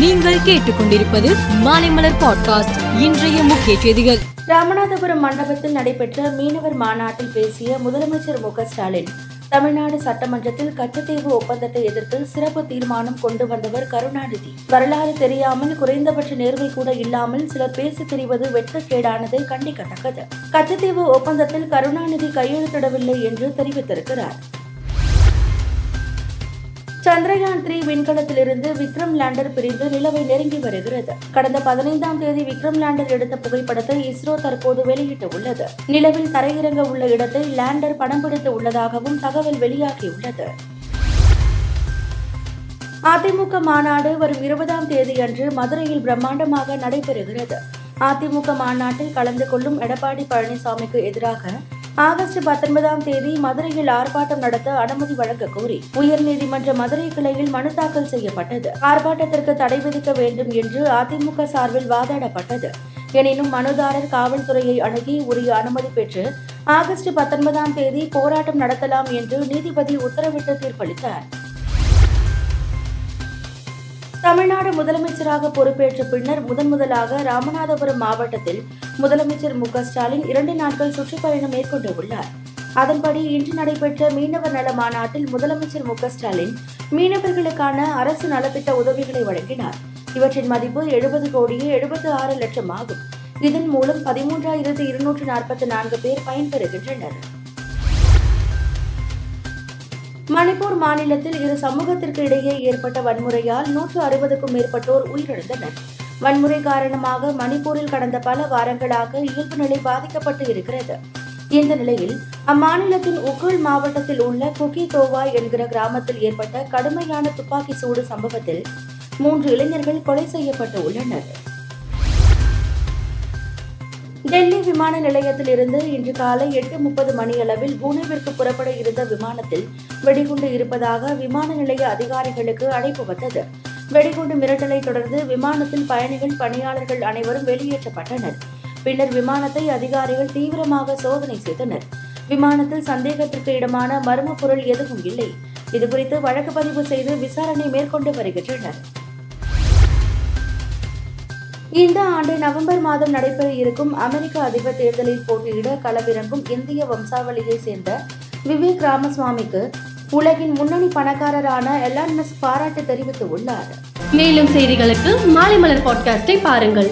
நீங்கள் கேட்டுக்கொண்டிருப்பது மாலைமலர் பாட்காஸ்ட் இன்றைய முக்கிய செய்திகள். ராமநாதபுரம் மண்டபத்தில் நடைபெற்ற மீனவர் மாநாட்டில் பேசிய முதலமைச்சர் மு ஸ்டாலின் தமிழ்நாடு சட்டமன்றத்தில் கச்சத்தீவு ஒப்பந்தத்தை எதிர்த்து சிறப்பு தீர்மானம் கொண்டு வந்தவர் கருணாநிதி. வரலாறு தெரியாமல் குறைந்தபட்ச நேர்வை கூட இல்லாமல் சிலர் பேசி தெரிவது வெட்கக்கேடானது கண்டிக்கத்தக்கது. கச்சத்தீவு ஒப்பந்தத்தில் கருணாநிதி கையெழுத்திடவில்லை என்று தெரிவித்திருக்கிறார். சந்திரயான் த்ரீ விண்கலத்திலிருந்து விக்ரம் லேண்டர் பிரிந்து நிலவை நெருங்கி வருகிறது. கடந்த பதினைந்தாம் தேதி விக்ரம் லேண்டர் எடுத்த புகைப்படத்தை இஸ்ரோ தற்போது வெளியிட்டுள்ளது நிலவில் தரையிறங்க உள்ள இடத்தை லேண்டர் படம் பிடித்து உள்ளதாகவும் தகவல் வெளியாகியுள்ளது. அதிமுக மாநாடு வரும் இருபதாம் தேதியன்று மதுரையில் பிரம்மாண்டமாக நடைபெறுகிறது. அதிமுக மாநாட்டில் கலந்து கொள்ளும் எடப்பாடி பழனிசாமிக்கு எதிராக ஆகஸ்ட் பத்தொன்பதாம் தேதி மதுரையில் ஆர்ப்பாட்டம் நடத்த அனுமதி வழங்க கோரி உயர்நீதிமன்ற மதுரை கிளையில் மனு தாக்கல் செய்யப்பட்டது. ஆர்ப்பாட்டத்திற்கு தடை விதிக்க வேண்டும் என்று அதிமுக சார்பில் வாதாடப்பட்டது. எனினும் மனுதாரர் காவல்துறையை அணுகி உரிய அனுமதி பெற்று ஆகஸ்ட் பத்தொன்பதாம் தேதி போராட்டம் நடத்தலாம் என்று நீதிபதி உத்தரவிட்டு தீர்ப்பளித்தார். தமிழ்நாடு முதலமைச்சராக பொறுப்பேற்ற பின்னர் முதன் முதலாக ராமநாதபுரம் மாவட்டத்தில் முதலமைச்சர் மு ஸ்டாலின் இரண்டு நாட்கள் சுற்றுப்பயணம் மேற்கொண்டுள்ளார் அதன்படி இன்று நடைபெற்ற மீனவர் நல மாநாட்டில் முதலமைச்சர் மு ஸ்டாலின் மீனவர்களுக்கான அரசு நலத்திட்ட உதவிகளை வழங்கினார். இவற்றின் மதிப்பு எழுபது கோடியே எழுபத்து ஆறு லட்சம் ஆகும் இதன் மூலம் பதிமூன்றாயிரத்து இருநூற்று நாற்பத்தி நான்கு பேர் பயன்பெறுகின்றனர். மணிப்பூர் மாநிலத்தில் இரு சமூகத்திற்கு இடையே ஏற்பட்ட வன்முறையால் நூற்று அறுபதுக்கும் மேற்பட்டோர் உயிரிழந்தனர். வன்முறை காரணமாக மணிப்பூரில் கடந்த பல வாரங்களாக இயல்பு நிலை பாதிக்கப்பட்டு இருக்கிறது. இந்த நிலையில் அம்மாநிலத்தின் உக்குள் மாவட்டத்தில் உள்ள குக்கி தோவா என்கிற கிராமத்தில் ஏற்பட்ட கடுமையான துப்பாக்கி சூடு சம்பவத்தில் மூன்று இளைஞர்கள் கொலை செய்யப்பட்டு உள்ளனர். டெல்லி விமான நிலையத்தில் இருந்து இன்று காலை எட்டு முப்பது மணியளவில் புனேவிற்கு புறப்பட இருந்த விமானத்தில் வெடிகுண்டு இருப்பதாக விமான நிலைய அதிகாரிகளுக்கு அழைப்பு வந்தது. வெடிகுண்டு மிரட்டலை தொடர்ந்து விமானத்தில் பயணிகள் பணியாளர்கள் அனைவரும் வெளியேற்றப்பட்டனர். பின்னர் விமானத்தை அதிகாரிகள் தீவிரமாக சோதனை செய்தனர். விமானத்தில் சந்தேகத்திற்கு இடமான மர்ம பொருள் எதுவும் இல்லை. இதுகுறித்து வழக்கு பதிவு செய்து விசாரணை மேற்கொண்டு வருகின்றனர். இந்த ஆண்டு நவம்பர் மாதம் நடைபெற இருக்கும் அமெரிக்க அதிபர் தேர்தலில் போட்டியிட களமிறங்கும் இந்திய வம்சாவளியை சேர்ந்த விவேக் ராமசுவாமிக்கு உலகின் முன்னணி பணக்காரரான எலான் மஸ்க் பாராட்டு தெரிவித்து உள்ளார். மேலும் செய்திகளுக்கு மாலை மலர் பாட்காஸ்டை பாருங்கள்.